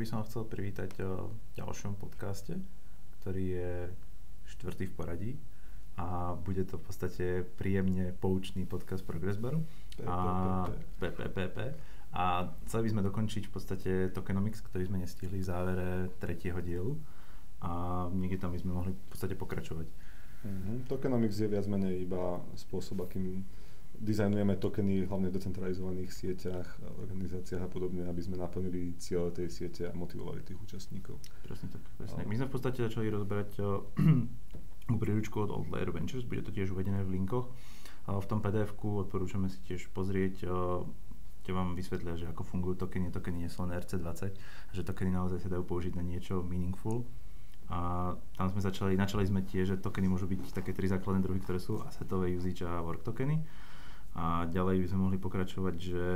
by som chcel privítať v ďalšom podcaste, ktorý je štvrtý v poradí a bude to v podstate príjemne poučný podcast Progressbaru a PPPP. A chceli by sme dokončiť v podstate tokenomics, ktorý sme nestihli v závere tretieho dielu a niekde tam by sme mohli v podstate pokračovať. Mm-hmm. Tokenomics je viac menej iba spôsob, akým dizajnujeme tokeny hlavne v decentralizovaných sieťach, organizáciách a podobne, aby sme naplnili cieľe tej siete a motivovali tých účastníkov. Presne tak, presne. My sme v podstate začali rozberať príručku od Old Layer Ventures, bude to tiež uvedené v linkoch. V tom pdf odporúčame si tiež pozrieť kde vám vysvetlia, že ako fungujú tokeny, tokeny nie sú len RC20, že tokeny naozaj sa dajú použiť na niečo meaningful. A tam sme začali, načali sme tiež, že tokeny môžu byť také tri základné druhy, ktoré sú assetové, usage a work tokeny. A ďalej by sme mohli pokračovať, že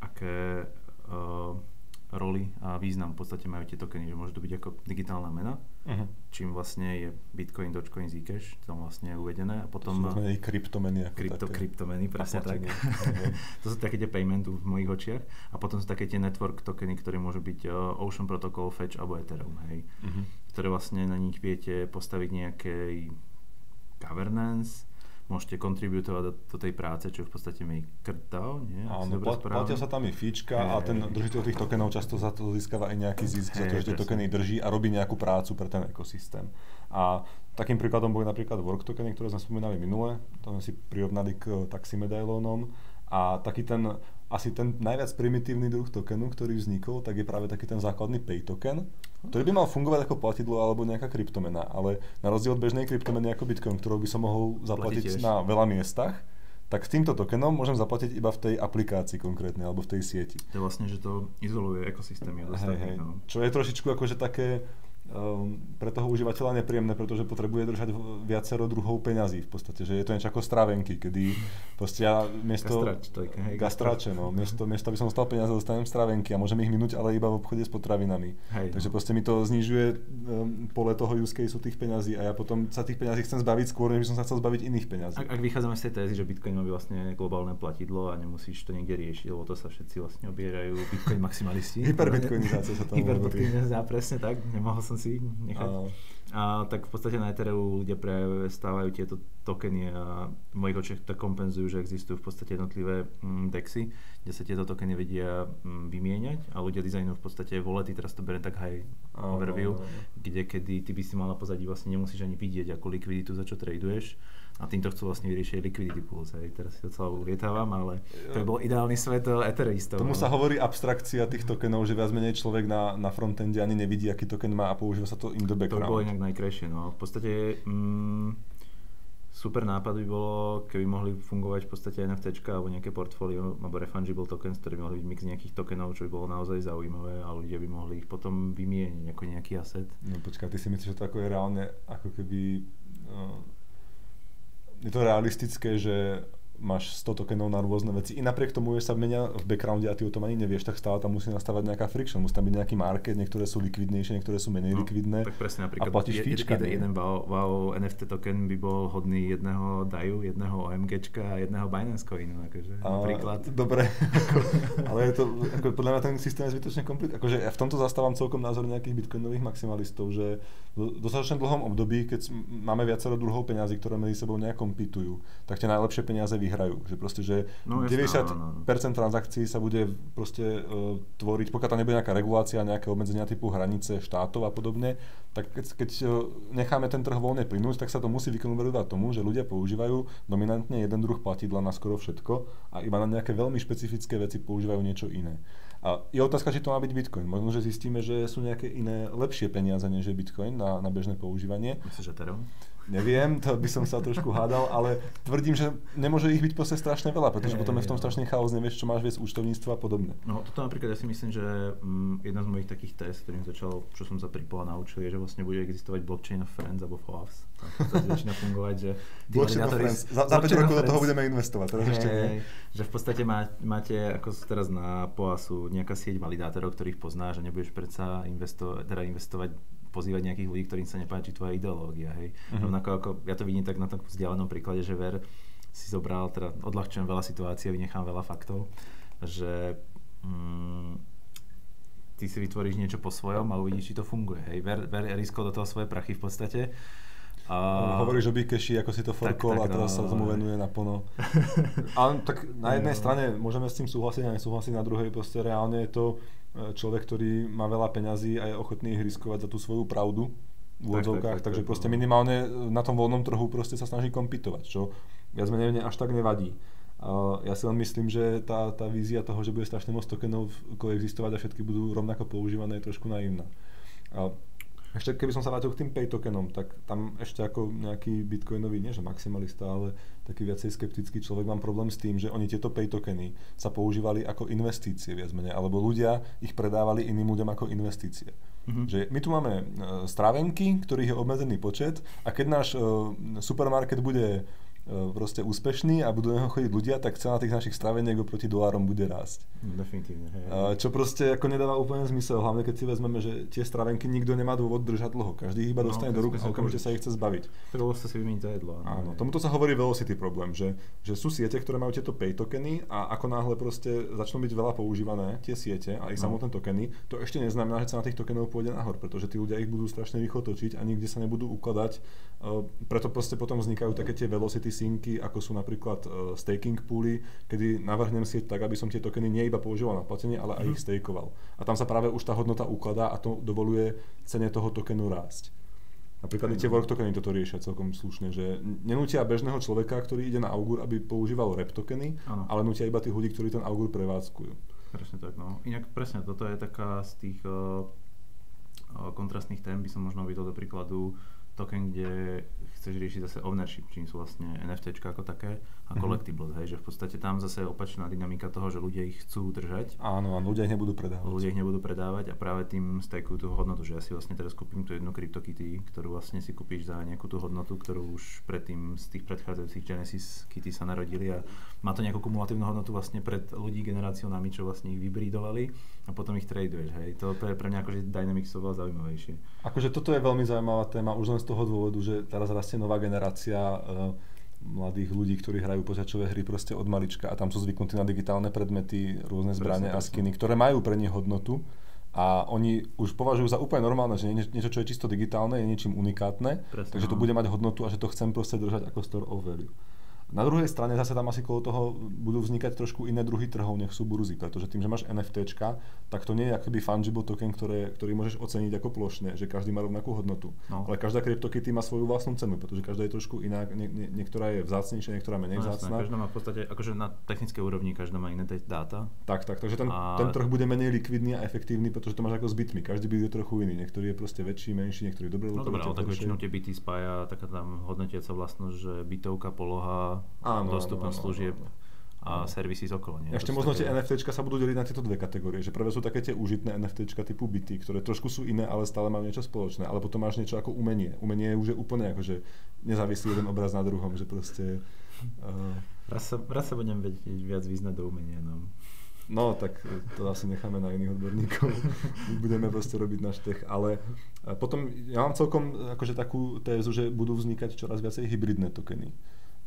aké uh, roli a význam v podstate majú tie tokeny, že môže to byť ako digitálna mena, uh-huh. čím vlastne je Bitcoin, Dogecoin, Zcash, tam vlastne je uvedené. A potom... To sú aj kryptomeny. Ako krypto, také. kryptomeny, presne tak. To sú také tie paymentu v mojich očiach. A potom sú také tie network tokeny, ktoré môžu byť uh, Ocean Protocol, Fetch alebo Ethereum, hej. Uh-huh. Ktoré vlastne na nich viete postaviť nejaké governance, môžete kontributovať do, do tej práce, čo v podstate maker DAO, nie? Áno, plat, platia sa tam i fíčka hey, a ten držiteľ tých tokenov často za to získava aj nejaký zisk hey, za to, že tie tokeny drží a robí nejakú prácu pre ten ekosystém. A takým príkladom boli napríklad work tokeny, ktoré sme spomínali minule, to sme si prirovnali k taximedailónom. A taký ten asi ten najviac primitívny druh tokenu, ktorý vznikol, tak je práve taký ten základný pay token, ktorý by mal fungovať ako platidlo alebo nejaká kryptomena, ale na rozdiel od bežnej kryptomeny ako Bitcoin, ktorou by som mohol zaplatiť na veľa miestach, tak s týmto tokenom môžem zaplatiť iba v tej aplikácii konkrétnej alebo v tej sieti. To je vlastne, že to izoluje ekosystémy. Hej, hej. No. Čo je trošičku akože také pre toho užívateľa nepríjemné, pretože potrebuje držať viacero druhov peňazí v podstate, že je to niečo ako stravenky, kedy proste ja miesto... Gastrač, to je, hej, gastrače, no, miesto, miesto, aby som dostal peniaze, dostanem stravenky a môžem ich minúť, ale iba v obchode s potravinami. Hej, Takže no. proste mi to znižuje um, pole toho use case tých peňazí a ja potom sa tých peňazí chcem zbaviť skôr, než by som sa chcel zbaviť iných peňazí. Ak, ak vychádzame z tej tézy, že Bitcoin má vlastne globálne platidlo a nemusíš to niekde riešiť, lebo to sa všetci vlastne obierajú Bitcoin maximalisti. Hyperbitcoinizácia sa tam Hyperbitcoinizácia, presne tak, nemohol som si nechať. A tak v podstate na Ethereu ľudia stávajú tieto tokeny a v mojich očiach to kompenzujú, že existujú v podstate jednotlivé mm, dexy, kde sa tieto tokeny vedia mm, vymieňať a ľudia dizajnujú v podstate volety, teraz to beriem tak high overview, kde kedy ty by si mala pozadí vlastne nemusíš ani vidieť, ako likviditu za čo traduješ a týmto chcú vlastne vyriešiť liquidity pools. Hej. Teraz si docela ulietávam, ale to by bol ideálny svet eh, ethereistov. Tomu no. sa hovorí abstrakcia tých tokenov, že viac menej človek na, na frontende ani nevidí, aký token má a používa sa to in the background. To by bolo inak najkrajšie. No. V podstate mm, super nápad by bolo, keby mohli fungovať v podstate NFT alebo nejaké portfólio alebo refungible tokens, ktoré by mohli byť mix nejakých tokenov, čo by bolo naozaj zaujímavé a ľudia by mohli ich potom vymieňať ako nejaký asset. No počkaj, ty si myslíš, že to ako je reálne ako keby uh, je to realistické, že máš 100 tokenov na rôzne veci. I napriek tomu, že sa menia v backgrounde a ty o tom ani nevieš, tak stále tam musí nastávať nejaká friction. Musí tam byť nejaký market, niektoré sú likvidnejšie, niektoré sú menej no, likvidné. Tak presne napríklad a platíš je, jeden, jeden wow, wow, NFT token by bol hodný jedného DAIu, jedného OMGčka a jedného Binance coinu. Akože, a, napríklad. Dobre, ale je to, ako, podľa mňa ten systém je zbytočne komplikovaný. Akože ja v tomto zastávam celkom názor nejakých bitcoinových maximalistov, že v dostatočne dlhom období, keď máme viacero druhov peňazí, ktoré medzi sebou nejak kompitujú, tak tie najlepšie peniaze vyhrajú. Že proste, že no, 90% no, no. transakcií sa bude proste uh, tvoriť, pokiaľ tam nebude nejaká regulácia, nejaké obmedzenia typu hranice štátov a podobne, tak keď, keď uh, necháme ten trh voľne plynúť, tak sa to musí vykonverovať tomu, že ľudia používajú dominantne jeden druh platidla na skoro všetko a iba na nejaké veľmi špecifické veci používajú niečo iné. A je otázka, či to má byť Bitcoin. Možno, že zistíme, že sú nejaké iné lepšie peniaze, než je Bitcoin na, na bežné používanie. Myslíš, že Ethereum? Neviem, to by som sa trošku hádal, ale tvrdím, že nemôže ich byť proste strašne veľa, pretože potom je v tom strašný chaos, nevieš, čo máš viesť účtovníctva a podobne. No toto napríklad ja si myslím, že um, jedna z mojich takých test, ktorým začal, čo som sa pri Pola naučil, je, že vlastne bude existovať blockchain of friends alebo FOAFs. To začína fungovať, že... Blockchain of friends. Za, za 5 rokov do toho budeme investovať, teraz ešte nie. Že v podstate má, máte, ako teraz na POASu, nejaká sieť validátorov, ktorých poznáš a nebudeš predsa investo, teda investovať pozývať nejakých ľudí, ktorým sa nepáči tvoja ideológia. Hej. Uh-huh. Rovnako ako ja to vidím tak na tom vzdialenom príklade, že ver si zobral, teda odľahčujem veľa situácií a vynechám veľa faktov, že mm, ty si vytvoríš niečo po svojom a uvidíš, či to funguje. Hej, ver, ver risko do toho svoje prachy v podstate. A... Hovoríš o Bikeši, ako si to forkol a teraz no, sa tomu venuje naplno. Ale tak na jednej no. strane môžeme s tým súhlasiť a nesúhlasiť, na druhej proste reálne je to e, človek, ktorý má veľa peňazí a je ochotný ich riskovať za tú svoju pravdu v úvodzovkách, tak, tak, takže tak, proste no. minimálne na tom voľnom trhu proste sa snaží kompitovať, čo viac menej až tak nevadí. Uh, ja si len myslím, že tá, tá vízia toho, že bude strašne moc tokenov koexistovať a všetky budú rovnako používané, je trošku naivná. Uh, ešte keby som sa vrátil k tým pay tokenom, tak tam ešte ako nejaký bitcoinový, nie že maximalista, ale taký viacej skeptický človek mám problém s tým, že oni tieto pay tokeny sa používali ako investície viac menej, alebo ľudia ich predávali iným ľuďom ako investície. Mm-hmm. Že my tu máme uh, stravenky, ktorých je obmedzený počet a keď náš uh, supermarket bude E, proste úspešný a budú neho chodiť ľudia, tak cena tých našich straveniek oproti dolárom bude rásť. Definitívne. Hej. Čo proste ako nedáva úplne zmysel, hlavne keď si vezmeme, že tie stravenky nikto nemá dôvod držať dlho. Každý ich iba no, dostane no, do rúk a okamžite sa ich chce zbaviť. Treba sa si vymeniť za jedlo. Áno, tomuto sa hovorí velocity problém, že, že sú siete, ktoré majú tieto pay tokeny a ako náhle proste začnú byť veľa používané tie siete a ich no. samotné tokeny, to ešte neznamená, že cena tých tokenov pôjde nahor, pretože tí ľudia ich budú strašne rýchlo točiť a nikde sa nebudú ukladať. E, preto proste potom vznikajú také tie velocity synky, ako sú napríklad uh, staking pooly, kedy navrhnem si tak, aby som tie tokeny nie iba používal na platenie, ale aj mm. ich stakeoval. A tam sa práve už tá hodnota ukladá a to dovoluje cene toho tokenu rásť. Napríklad mm. tie work tokeny toto riešia celkom slušne, že nenútia bežného človeka, ktorý ide na Augur, aby používal rep tokeny, ano. ale nutia iba tých ľudí, ktorí ten Augur prevádzkujú. Presne tak, no. Inak presne, toto je taká z tých uh, kontrastných tém, by som možno uvidel do príkladu token, kde chceš riešiť zase ownership, čím sú vlastne NFT ako také a mm-hmm. collectibles, hej, že v podstate tam zase je opačná dynamika toho, že ľudia ich chcú držať. Áno, a ľudia ich nebudú predávať. Ľudia ich nebudú predávať a práve tým stekujú tú hodnotu, že ja si vlastne teraz kúpim tú jednu CryptoKitty, ktorú vlastne si kúpiš za nejakú tú hodnotu, ktorú už predtým z tých predchádzajúcich Genesis Kitty sa narodili a má to nejakú kumulatívnu hodnotu vlastne pred ľudí generáciou nami, čo vlastne ich vybrídovali a potom ich traduješ, hej. To je pre mňa akože Dynamics zaujímavejšie. Akože toto je veľmi zaujímavá téma už len z toho dôvodu, že teraz rastie nová generácia uh, mladých ľudí, ktorí hrajú počítačové hry proste od malička a tam sú zvyknutí na digitálne predmety, rôzne zbranie a skiny, ktoré majú pre nich hodnotu a oni už považujú za úplne normálne, že niečo, čo je čisto digitálne, je niečím unikátne, Presne, takže to no. bude mať hodnotu a že to chcem proste držať ako store of value. Na druhej strane zase tam asi kolo toho budú vznikať trošku iné druhy trhov, nech sú burzy, pretože tým, že máš NFT, tak to nie je akoby fungible token, ktoré, ktorý môžeš oceniť ako plošne, že každý má rovnakú hodnotu. No. Ale každá CryptoKitty má svoju vlastnú cenu, pretože každá je trošku iná, nie, nie, niektorá je vzácnejšia, niektorá menej no, vzácna. Každá má v podstate, akože na technickej úrovni každá má iné dáta. Tak, tak, takže ten, a... ten trh bude menej likvidný a efektívny, pretože to máš ako s bytmi. Každý byt je trochu iný, niektorý je proste väčší, menší, niektorý dobre. No dobré, ale tak väčšinou tie byty spája taká tam hodnotiaca vlastnosť, že bytovka, poloha, áno, dostupnosť dostupnosť služieb a servisy z okolo. Nie? Ešte možno tie NFT sa budú deliť na tieto dve kategórie, že prvé sú také tie užitné NFT typu byty, ktoré trošku sú iné, ale stále majú niečo spoločné, ale potom máš niečo ako umenie. Umenie je už je úplne ako, že nezávislý jeden obraz na druhom, že proste... Uh... Raz, sa, raz sa budem vedieť viac vyznať do umenia, no. No, tak to asi necháme na iných odborníkov. Budeme proste robiť náš tech. Ale potom ja mám celkom akože takú tézu, že budú vznikať čoraz viacej hybridné tokeny.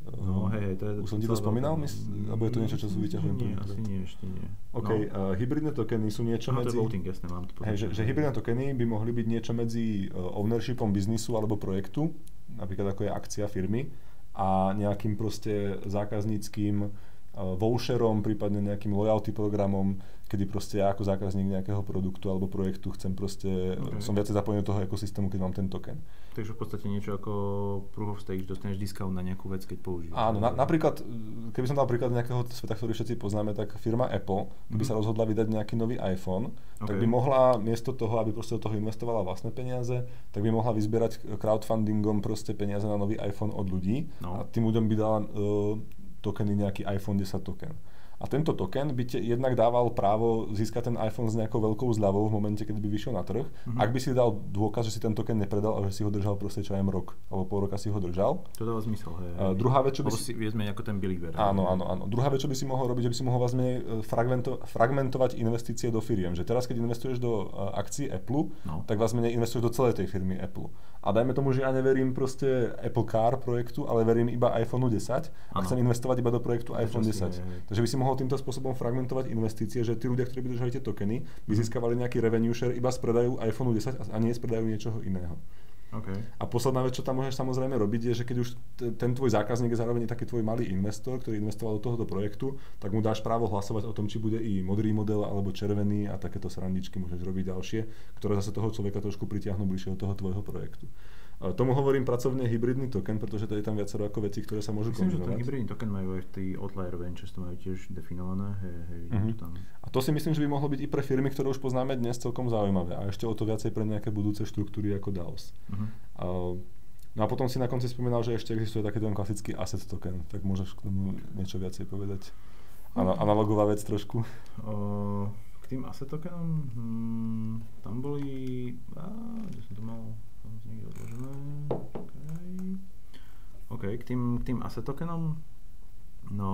No hej, to je... Už som ti to spomínal, mysl, alebo je to niečo, čo vyťahujem? Nie, asi nie, ešte nie. OK, no. uh, hybridné tokeny sú niečo no, medzi... to je voting, jasne, mám to hej, že, že hybridné tokeny by mohli byť niečo medzi uh, ownershipom biznisu alebo projektu, napríklad ako je akcia firmy, a nejakým proste zákazníckým voucherom, prípadne nejakým loyalty programom, kedy proste ja ako zákazník nejakého produktu alebo projektu chcem proste, okay. som viacej zapojený do toho ekosystému, keď mám ten token. Takže v podstate niečo ako proof of stake, že dostaneš discount na nejakú vec, keď používaš. Áno, na, napríklad, keby som dal príklad nejakého sveta, ktorý všetci poznáme, tak firma Apple, keby mm-hmm. sa rozhodla vydať nejaký nový iPhone, okay. tak by mohla miesto toho, aby proste do toho investovala vlastné peniaze, tak by mohla vyzbierať crowdfundingom proste peniaze na nový iPhone od ľudí no. a tým ľuďom by dala uh, tokeny nejaký iPhone 10 token. A tento token by ti jednak dával právo získať ten iPhone s nejakou veľkou zľavou v momente, keď by vyšiel na trh. Mm-hmm. Ak by si dal dôkaz, že si ten token nepredal a že si ho držal proste čo aj rok, alebo pol roka si ho držal. To dáva zmysel, hej. Uh, druhá vec, čo by si... viesme ako ten believer. Áno, áno, áno. Druhá vec, čo by si mohol robiť, že by si mohol vlastne e, fragmento, fragmentovať investície do firiem. Že teraz, keď investuješ do uh, akcií Apple, no. tak vlastne investuješ do celej tej firmy Apple. A dajme tomu, že ja neverím proste Apple Car projektu, ale verím iba iPhone 10 a ano. chcem investovať iba do projektu iPhone 10. Je. Takže by si mohol mohol týmto spôsobom fragmentovať investície, že tí ľudia, ktorí by držali tie tokeny, by získavali nejaký revenue share iba z predajú iPhone 10 a nie z predajú niečoho iného. Okay. A posledná vec, čo tam môžeš samozrejme robiť, je, že keď už t- ten tvoj zákazník je zároveň taký tvoj malý investor, ktorý investoval do tohoto projektu, tak mu dáš právo hlasovať o tom, či bude i modrý model alebo červený a takéto srandičky môžeš robiť ďalšie, ktoré zase toho človeka trošku pritiahnu bližšie od toho tvojho projektu. Tomu hovorím pracovne hybridný token, pretože to je tam viacero ako veci, ktoré sa môžu Myslím, kombinovať. že ten hybridný token majú aj tí Outlier Ventures, to majú tiež definované. Hej, hej, Mhm. to tam. A to si myslím, že by mohlo byť i pre firmy, ktoré už poznáme dnes celkom zaujímavé. A ešte o to viacej pre nejaké budúce štruktúry ako DAOs. Mhm. A, no a potom si na konci spomínal, že ešte existuje taký ten klasický asset token. Tak môžeš k tomu niečo viacej povedať. Ana, analogová vec trošku. O, k tým asset tokenom, hmm, tam boli, á, kde som to mal, to niekde odložené. OK, k tým, k tým asset tokenom, no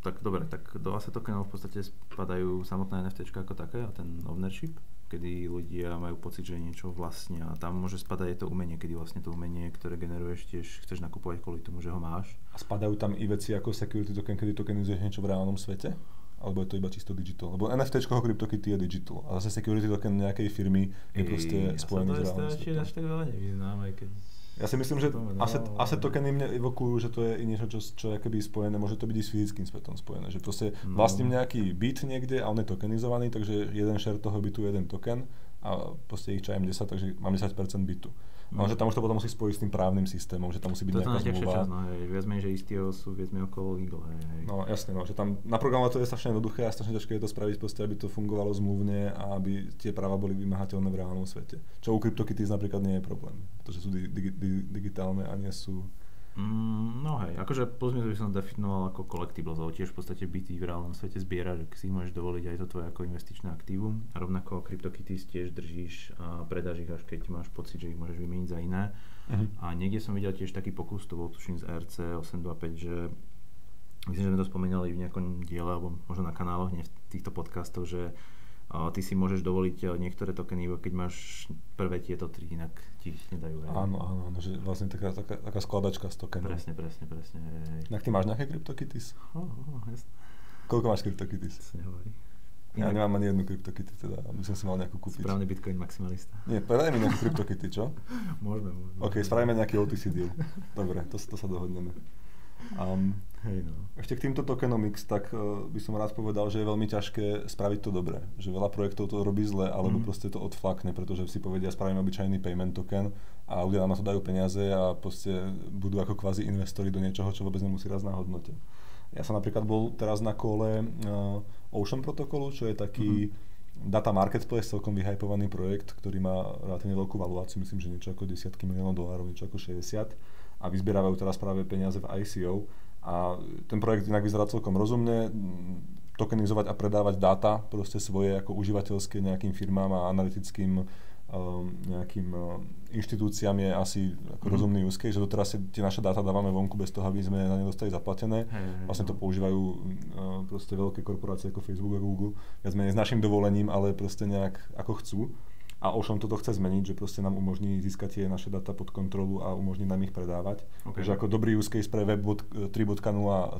tak dobre, tak do asset tokenov v podstate spadajú samotné NFT ako také a ten ownership, kedy ľudia majú pocit, že niečo vlastnia a tam môže spadať aj to umenie, kedy vlastne to umenie, ktoré generuješ, tiež chceš nakupovať kvôli tomu, že ho máš. A spadajú tam i veci ako security token, kedy tokenizuješ niečo v reálnom svete? Alebo je to iba čisto digital? Lebo NFT CryptoKitty je digital. A zase security token nejakej firmy je proste Ej, spojený s Ja reálnym sa svetom. až tak veľa nevyznám, aj keď Ja si myslím, že asset, asset tokeny mne evokujú, že to je i niečo, čo, čo je keby spojené, môže to byť i s fyzickým svetom spojené, že proste No. vlastním nejaký byt niekde a on je tokenizovaný, takže jeden share toho bytu je jeden token a proste ich čajem 10, takže mám 10% bytu. No, že tam už to potom musí spojiť s tým právnym systémom, že tam musí byť to je to nejaká zmluva. časť, no hej, viac menej, že istý sú viac menej okolo legal, hej, hej. No jasne, no, že tam naprogramovať to je strašne jednoduché a strašne ťažké je to spraviť proste, aby to fungovalo zmluvne a aby tie práva boli vymahateľné v reálnom svete. Čo u CryptoKitties napríklad nie je problém, pretože sú di- digi- di- digitálne a nie sú... Mm, no hej, akože plus by som definoval ako collectibles, lebo tiež v podstate byty v reálnom svete zbiera, že si môžeš dovoliť aj to tvoje ako investičné aktívum. A rovnako CryptoKitties tiež držíš a predáš ich až keď máš pocit, že ich môžeš vymeniť za iné. Mhm. A niekde som videl tiež taký pokus, to bol tuším z RC 825, že myslím, že sme to spomínali v nejakom diele, alebo možno na kanáloch, nie v týchto podcastoch, že ty si môžeš dovoliť a, niektoré tokeny, keď máš prvé tieto tri, inak ti ich nedajú. hej. Áno, áno, áno, že vlastne taká, taká, taká skladačka z tokenov. Presne, presne, presne. hej. Inak ty máš nejaké CryptoKitties? Oh, oh, jasne. Koľko máš CryptoKitties? To nehovorí. Ja nemám ani jednu CryptoKitty, teda by som si mal nejakú kúpiť. Správny Bitcoin maximalista. Nie, predaj mi nejakú CryptoKitty, čo? Môžeme, môžeme. OK, spravíme nejaký OTC deal. Dobre, to, to sa dohodneme. Um, Hej no. ešte k týmto tokenomics, tak uh, by som rád povedal, že je veľmi ťažké spraviť to dobre. Že veľa projektov to robí zle, alebo Mhm. proste to odflakne, pretože si povedia, spravíme obyčajný payment token a ľudia na to dajú peniaze a proste budú ako kvázi investori do niečoho, čo vôbec nemusí raz na hodnote. Ja som napríklad bol teraz na kole uh, Ocean protokolu, čo je taký data marketplace, celkom vyhypovaný projekt, ktorý má relatívne veľkú valuáciu, myslím, že niečo ako desiatky miliónov dolárov, niečo ako 60 a vyzbierávajú teraz práve peniaze v ICO a ten projekt inak vyzerá celkom rozumne, mm, tokenizovať a predávať dáta proste svoje ako užívateľské nejakým firmám a analytickým um, nejakým um, inštitúciám je asi ako Mhm. rozumný use case, že doteraz si tie naše dáta dávame vonku bez toho, aby sme na ne dostali zaplatené. Hej, Vlastne to no. používajú uh, proste veľké korporácie ako Facebook a Google, viac menej s našim dovolením, ale proste nejak ako chcú. A Ocean toto chce zmeniť, že proste nám umožní získať tie naše data pod kontrolu a umožní nám ich predávať. OK. Takže ako dobrý use case pre Web 3.0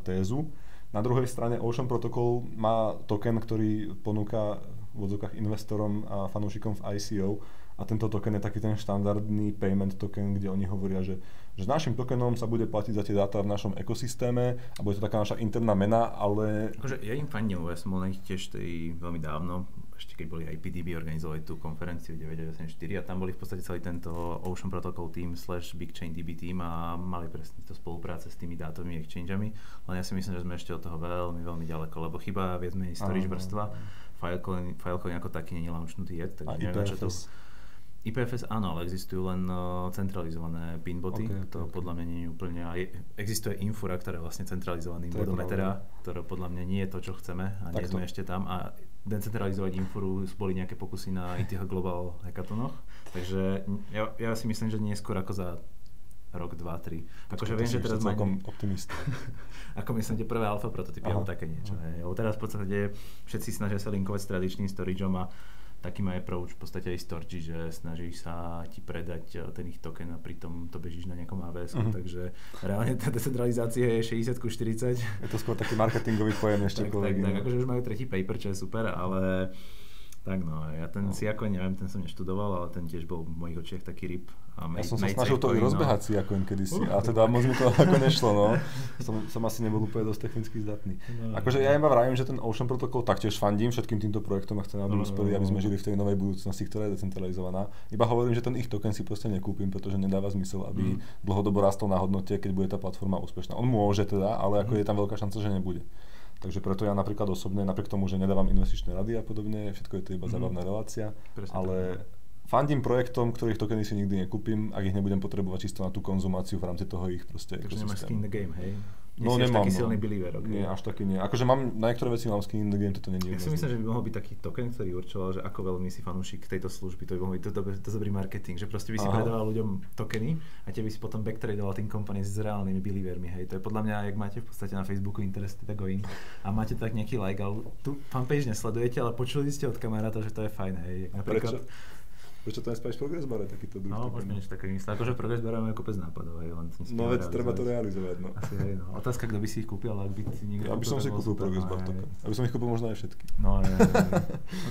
tézu. Na druhej strane Ocean Protocol má token, ktorý ponúka v odzokách investorom a fanúšikom v ICO a tento token je taký ten štandardný payment token, kde oni hovoria, že, že našim tokenom sa bude platiť za tie dáta v našom ekosystéme a bude to taká naša interná mena, ale Akože ja im fandím, ja som bol na nich tiež tej veľmi dávno, ešte keď boli IPDB, organizovali tú konferenciu 984 a tam boli v podstate celý tento Ocean Protocol team slash Big Chain DB team a mali presne to spolupráce s tými dátovými exchangeami, len ja si myslím, že sme ešte od toho veľmi, veľmi ďaleko, lebo chyba viac menej storage vrstva. Filecoin, Filecoin ako taký nie je launchnutý a takže neviem, čo to... IPFS. Áno, ale existujú len uh, centralizované pinboty, Ok, ok, to ok. podľa mňa nie je úplne, a je, existuje Infura, ktorá je vlastne To bodom pravda. Ethera, ktoré podľa mňa nie je to, čo chceme a nie Takto. sme ešte tam a decentralizovať Infuru boli nejaké pokusy na ETH Global Hackathonoch, takže ja, ja si myslím, že nie je skôr ako za rok, dva, tri. Akože To viem, že teraz má, celkom optimista. ako myslím, tie prvé alfa prototypy alebo také niečo. Hej. Lebo teraz v podstate všetci snažia sa linkovať s tradičným storageom a taký má approach v podstate aj Storgy, že snažíš sa ti predať eh, ten ich token a pritom to bežíš na nejakom AWS, uh-huh. Mhm. takže reálne tá decentralizácia je 60 ku 40. Je to skôr taký marketingový pojem ešte tak, tak, tak, akože už majú tretí paper, čo je super, ale tak no, ja ten no. ako neviem, ten som neštudoval, ale ten tiež bol v mojich očiach taký ryb. A ja som sa snažil to i rozbehať no. ako kedysi, uh, a teda moc mi to ako nešlo, no. Som, som asi nebol úplne dosť technicky zdatný. No, akože ja iba vravím, že ten Ocean Protocol taktiež fandím všetkým týmto projektom a chcem, aby no, uspeli, no, aby sme žili v tej novej budúcnosti, ktorá je decentralizovaná. Iba hovorím, že ten ich token si proste nekúpim, pretože nedáva zmysel, aby mm. dlhodobo rastol na hodnote, keď bude tá platforma úspešná. On môže teda, ale ako mm. je tam veľká šanca, že nebude. Takže preto ja napríklad osobne, napriek tomu, že nedávam investičné rady a podobne, všetko je to iba mm. zábavná relácia, Presne ale tak. fandím projektom, ktorých tokeny si nikdy nekúpim, ak ich nebudem potrebovať čisto na tú konzumáciu v rámci toho ich proste Takže nemáš skin the game, hej? No nemám. taký no. silný believer, okay. Nie, až taký nie. Akože mám, na niektoré veci mám skin in the game, toto nie je. Ja si myslím, že by mohol byť taký token, ktorý určoval, že ako veľmi si fanúšik tejto služby, to by mohol byť to, to, to, dobrý marketing, že proste by si Aha. predával ľuďom tokeny a tie by si potom backtradoval tým company s reálnymi believermi, hej. To je podľa mňa, jak máte v podstate na Facebooku interested going a máte tak nejaký like, ale tu fanpage nesledujete, ale počuli ste od kamaráta, že to je fajn, hej. Napríklad, Prečo? Prečo to nespravíš Progress Bare, takýto druh? No, možno niečo také myslím. Akože Progress Bare majú kopec nápadov, hej, len No veď treba to realizovať, no. Asi hej, no. Otázka, kto by si ich kúpil, ak by si niekto Ja by som si kúpil Progress Bar, no, Aby som ich kúpil možno aj všetky. No, hej, hej.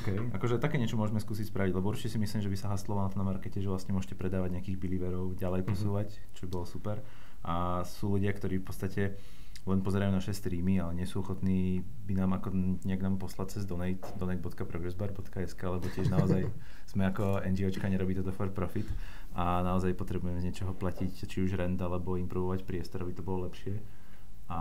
OK, akože také niečo môžeme skúsiť spraviť, lebo určite si myslím, že by sa haslovalo na to na markete, že vlastne môžete predávať nejakých believerov ďalej mhm. posúvať, mm-hmm. čo by bolo super. A sú ľudia, ktorí v podstate len pozerajú naše streamy, ale nie sú ochotní by nám ako nejak nám poslať cez donate, donate.progressbar.sk, lebo tiež naozaj sme ako NGOčka, nerobí toto for profit. A naozaj potrebujeme z niečoho platiť, či už rent, alebo improvovať priestor, aby to bolo lepšie. A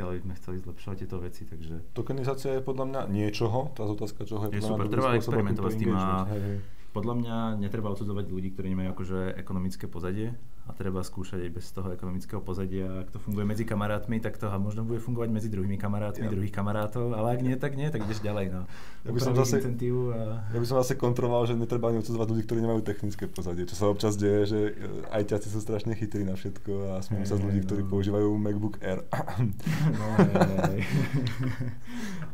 ďalej sme chceli zlepšovať tieto veci, takže... Tokenizácia je podľa mňa niečoho, tá otázka čoho je, je super, treba experimentovať s tým a hej, hej podľa mňa netreba odsudzovať ľudí, ktorí nemajú akože ekonomické pozadie a treba skúšať aj bez toho ekonomického pozadia. Ak to funguje medzi kamarátmi, tak to možno bude fungovať medzi druhými kamarátmi, ja. druhých kamarátov, ale ak nie, tak nie, tak ideš ďalej. No. Ja by, som zase, a... ja by som zase kontroloval, že netreba ani odsudzovať ľudí, ktorí nemajú technické pozadie. Čo sa občas deje, že aj ťaci sú strašne chytrí na všetko a smiem sa z ľudí, no. ktorí používajú MacBook Air. no, hej,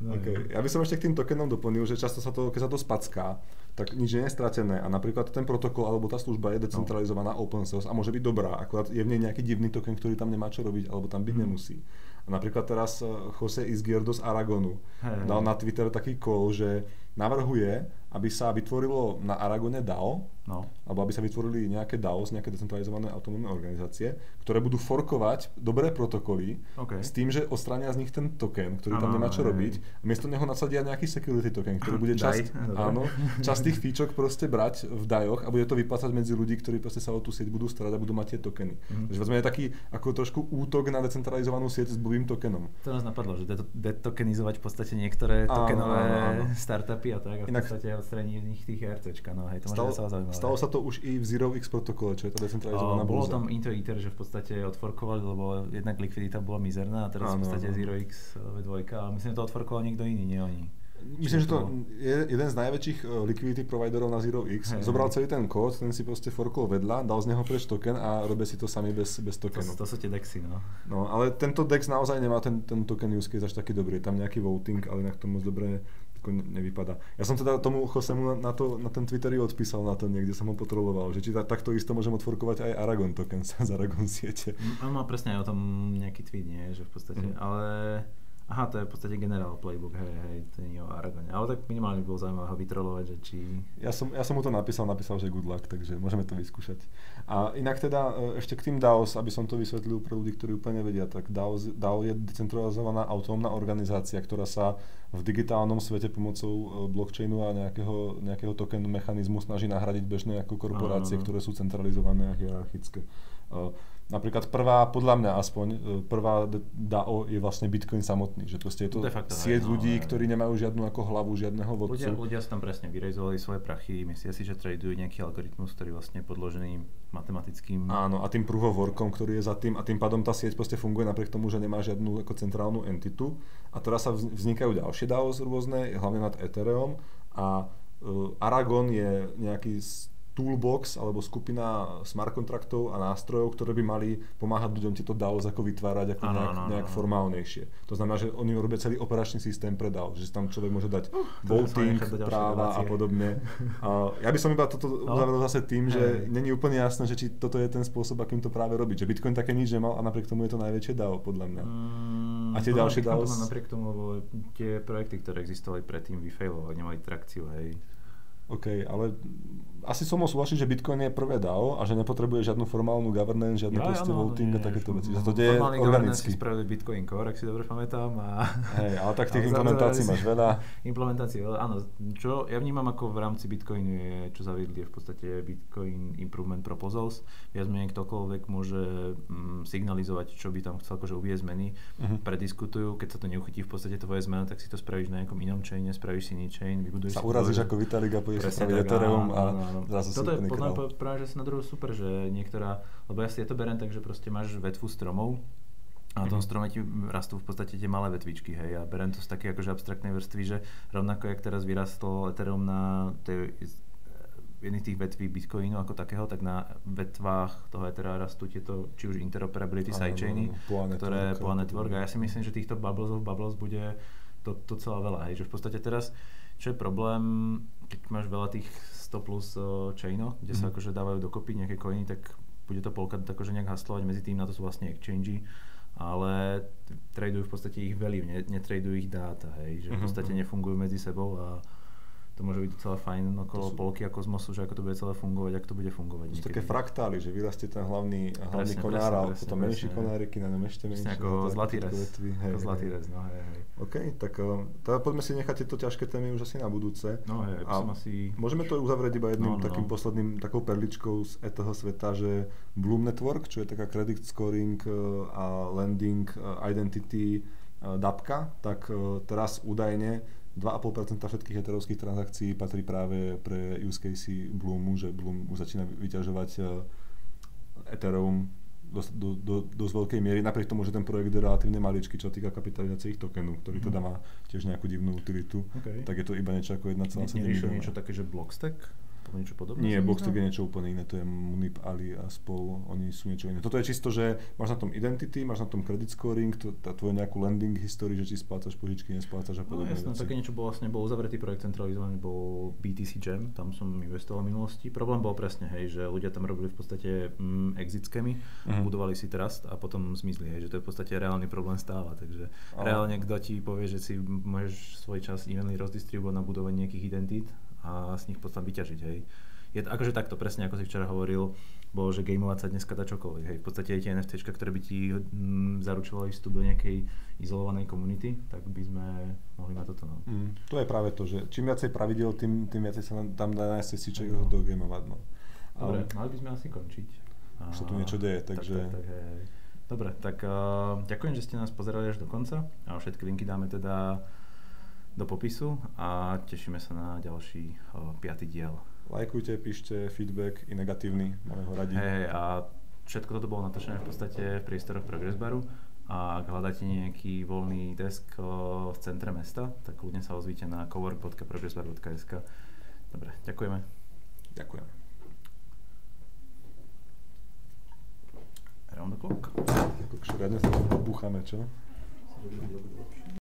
no, okay. Ja by som ešte k tým tokenom doplnil, že často sa to, keď sa to spacká, tak nič je stratené. A napríklad ten protokol alebo tá služba je decentralizovaná no. open source a môže byť dobrá, akurát je v nej nejaký divný token, ktorý tam nemá čo robiť alebo tam byť mm. nemusí. A napríklad teraz eh, Jose Izquierdo z Aragonu hey, dal na Twitter taký call, že navrhuje, aby sa vytvorilo na Aragone DAO, no. alebo aby sa vytvorili nejaké DAOs, nejaké decentralizované autonómne organizácie, ktoré budú forkovať dobré protokoly okay. s tým, že odstránia z nich ten token, ktorý ano, tam nemá čo aj, robiť. A miesto neho nasadia nejaký security token, ktorý bude časť, áno, časť tých fíčok proste brať v dajoch a bude to vyplácať medzi ľudí, ktorí proste sa o tú sieť budú starať a budú mať tie tokeny. Mm. Takže vezme je taký ako trošku útok na decentralizovanú sieť s blbým tokenom. To nás napadlo, že detokenizovať v podstate niektoré tokenové áno, áno, áno. startupy a tak a v Inak, podstate nich tých RCčka, no hej, to stalo, sa zaujímavé. Stalo sa to už i v Zero X protokole, čo je tá decentralizovaná Bolo tam Inter Eater, že v podstate odforkovali, lebo jednak likvidita bola mizerná a teraz áno, v podstate Zero X v dvojka, ale myslím, že to odforkoval niekto iný, nie oni. Myslím, že to je jeden z najväčších eh, liquidity providerov na Zero X. Hey, Zobral celý ten kód, ten si proste forkol vedľa, dal z neho preč token a robia si to sami bez, bez tokenu. To, to sú tie dexy, no. No, ale tento dex naozaj nemá ten, ten token use case až taký dobrý. Je tam nejaký voting, ale inak to moc dobre nevypadá. Ja som teda tomu Chosemu na, to, na ten Twitter odpísal na to niekde, som ho potreboval, že či ta, takto isto môžem odforkovať aj Aragon token z Aragon siete. On má presne aj o tom nejaký tweet, nie? Že v podstate, mm. ale Aha, to je v podstate generál playbook, hej, hej, to nie je o Aragone. Ale tak minimálne by bolo zaujímavé ho vytrolovať, že či... Ja som, ja som mu to napísal, napísal, že good luck, takže môžeme to vyskúšať. A inak teda e, ešte k tým DAOs, aby som to vysvetlil pre ľudí, ktorí úplne vedia, tak DAO, DAO je decentralizovaná autonómna organizácia, ktorá sa v digitálnom svete pomocou e, blockchainu a nejakého, nejakého tokenu mechanizmu snaží nahradiť bežné ako korporácie, ano, ano. ktoré sú centralizované a hierarchické. E, Napríklad prvá, podľa mňa aspoň, e, prvá DAO je vlastne Bitcoin samotný, že proste je to facto, sieť no, ľudí, ktorí nemajú žiadnu ako hlavu, žiadneho vodcu. Ľudia, ľudia sa tam presne vyrejzovali svoje prachy, myslia si, že tradujú nejaký algoritmus, ktorý vlastne je podložený matematickým... Áno, a tým workom, ktorý je za tým, a tým pádom tá sieť proste funguje napriek tomu, že nemá žiadnu ako centrálnu entitu. A teraz sa vznikajú ďalšie DAOs rôzne, hlavne nad Ethereum a uh, Aragon je nejaký toolbox alebo skupina smart kontraktov a nástrojov, ktoré by mali pomáhať ľuďom tieto DAOs ako vytvárať ako ano, nejak, ano, nejak ano. formálnejšie. To znamená, že oni robia celý operačný systém pre DAO, že tam človek môže dať uh, voting, práva a podobne. A ja by som iba toto no. uzavrel zase tým, že není úplne jasné, že či toto je ten spôsob, akým to práve robiť. Že Bitcoin také nič nemal a napriek tomu je to najväčšie DAO, podľa mňa. Mm, a tie ďalšie DAO... Napriek tomu, lebo tie projekty, ktoré existovali predtým, vyfailovali, nemali trakciu, hej. OK, ale asi som mohol súhlasiť, že Bitcoin je prvé DAO a že nepotrebuje žiadnu formálnu governance, žiadne ja, proste voting a takéto veci. Že to deje organicky. spravili Bitcoin Core, ak si dobre pamätám. A... Hej, ale tak tých implementácií máš veľa. Implementácií, áno. Čo ja vnímam ako v rámci Bitcoinu je, čo zaviedli je v podstate Bitcoin Improvement Proposals. Viac menej ktokoľvek môže mm, signalizovať, čo by tam chcel akože uvieť zmeny, uh-huh. prediskutujú, keď sa to neuchytí v podstate tvoje zmena, tak si to spravíš na nejakom inom chaine, spravíš si iný chain, vybuduješ sa urazíš ako Vitalik a pôjdeš spraviť Ethereum a zrazu Toto je podľa mňa práve, že na druhú super, že niektorá, lebo ja si ja to berem tak, že proste máš vetvu stromov a na tom mhm. strome ti rastú v podstate tie malé vetvičky, hej. Ja berem to z také akože abstraktnej vrstvy, že rovnako jak teraz vyrastlo Ethereum na tej jedných tých vetví Bitcoinu ako takého, tak na vetvách toho Ethera rastú tieto, či už interoperability sidechainy, ktoré po network. A ja si myslím, že týchto bubbles of bubbles bude to, to celá veľa. Hej. Že v podstate teraz, čo je problém, keď máš veľa tých 100 plus uh, chainov, kde mm. sa mhm. akože dávajú dokopy nejaké coiny, tak bude to polka akože nejak haslovať medzi tým, na to sú vlastne exchange, ale tradujú v podstate ich value, netradujú ich dáta, hej, že v mhm, podstate mhm. nefungujú medzi sebou a to môže byť docela fajn okolo sú... polky a kozmosu, že ako to bude celé fungovať, ako to bude fungovať. To sú také fraktály, že vyrastie ten hlavný, hlavný presne, konár a potom menší konáriky, na ňom ešte menší. ako zlatý rez. Hej, ako zlatý rez, no hej, hej. OK, tak uh, teda poďme si nechať tieto ťažké témy už asi na budúce. No hej, a asi... môžeme to uzavrieť iba jedným no, no, takým no. posledným, takou perličkou z toho sveta, že Bloom Network, čo je taká credit scoring uh, a lending uh, identity dapka, tak teraz údajne 2,5% všetkých heterovských transakcií patrí práve pre use case Bloomu, že Bloom už začína vyťažovať eh, Ethereum do, do, do, dosť veľkej miery, napriek tomu, že ten projekt je relatívne maličký, čo týka kapitalizácie ich tokenov, ktorý mm. teda má tiež nejakú divnú utilitu, okay. tak je to iba niečo ako 1,7 milióna. niečo také, že Blockstack? Niečo podobné? Nie, Boxtec je niečo úplne iné, to je Munip, Ali a spol, oni sú niečo iné. Toto je čisto, že máš na tom identity, máš na tom credit scoring, to, tá tvoje nejakú lending history, že či splácaš požičky, nesplácaš a podobne. No jasné, také niečo bol vlastne, bol uzavretý projekt centralizovaný, bol BTC Jam, tam som investoval v minulosti. Problém bol presne, hej, že ľudia tam robili v podstate mm, exit schémy, uh-huh. budovali si trust a potom zmizli, hej, že to je v podstate reálny problém stále, takže uh-huh. reálne kto ti povie, že si môžeš svoj čas evenly rozdistribuovať na budovanie nejakých identít a z nich potom vyťažiť, hej je to akože takto presne, ako si včera hovoril, bolo, že gameovať sa dneska dá čokoľvek. Hej. V podstate aj tie NFT, ktoré by ti mm, zaručovali vstup do nejakej izolovanej komunity, tak by sme mohli na toto. No. Mm, to je práve to, že čím viacej pravidel, tým, tým viacej sa tam dá nájsť cestiček no. do gameovať. No. Dobre, mali by sme asi končiť. Už sa tu niečo deje, takže... Tak, tak, tak, hej. Dobre, tak uh, ďakujem, že ste nás pozerali až do konca a všetky linky dáme teda do popisu a tešíme sa na ďalší uh, piatý diel. Lajkujte, píšte feedback i negatívny, máme ho radi. Hey, a všetko toto bolo natočené v podstate v priestoroch Progress Baru a ak hľadáte nejaký voľný desk v centre mesta, tak kľudne sa ozvíte na cowork.progressbar.sk. Dobre, ďakujeme. Ďakujem. Round the clock. Ako riadne sa búchame, čo?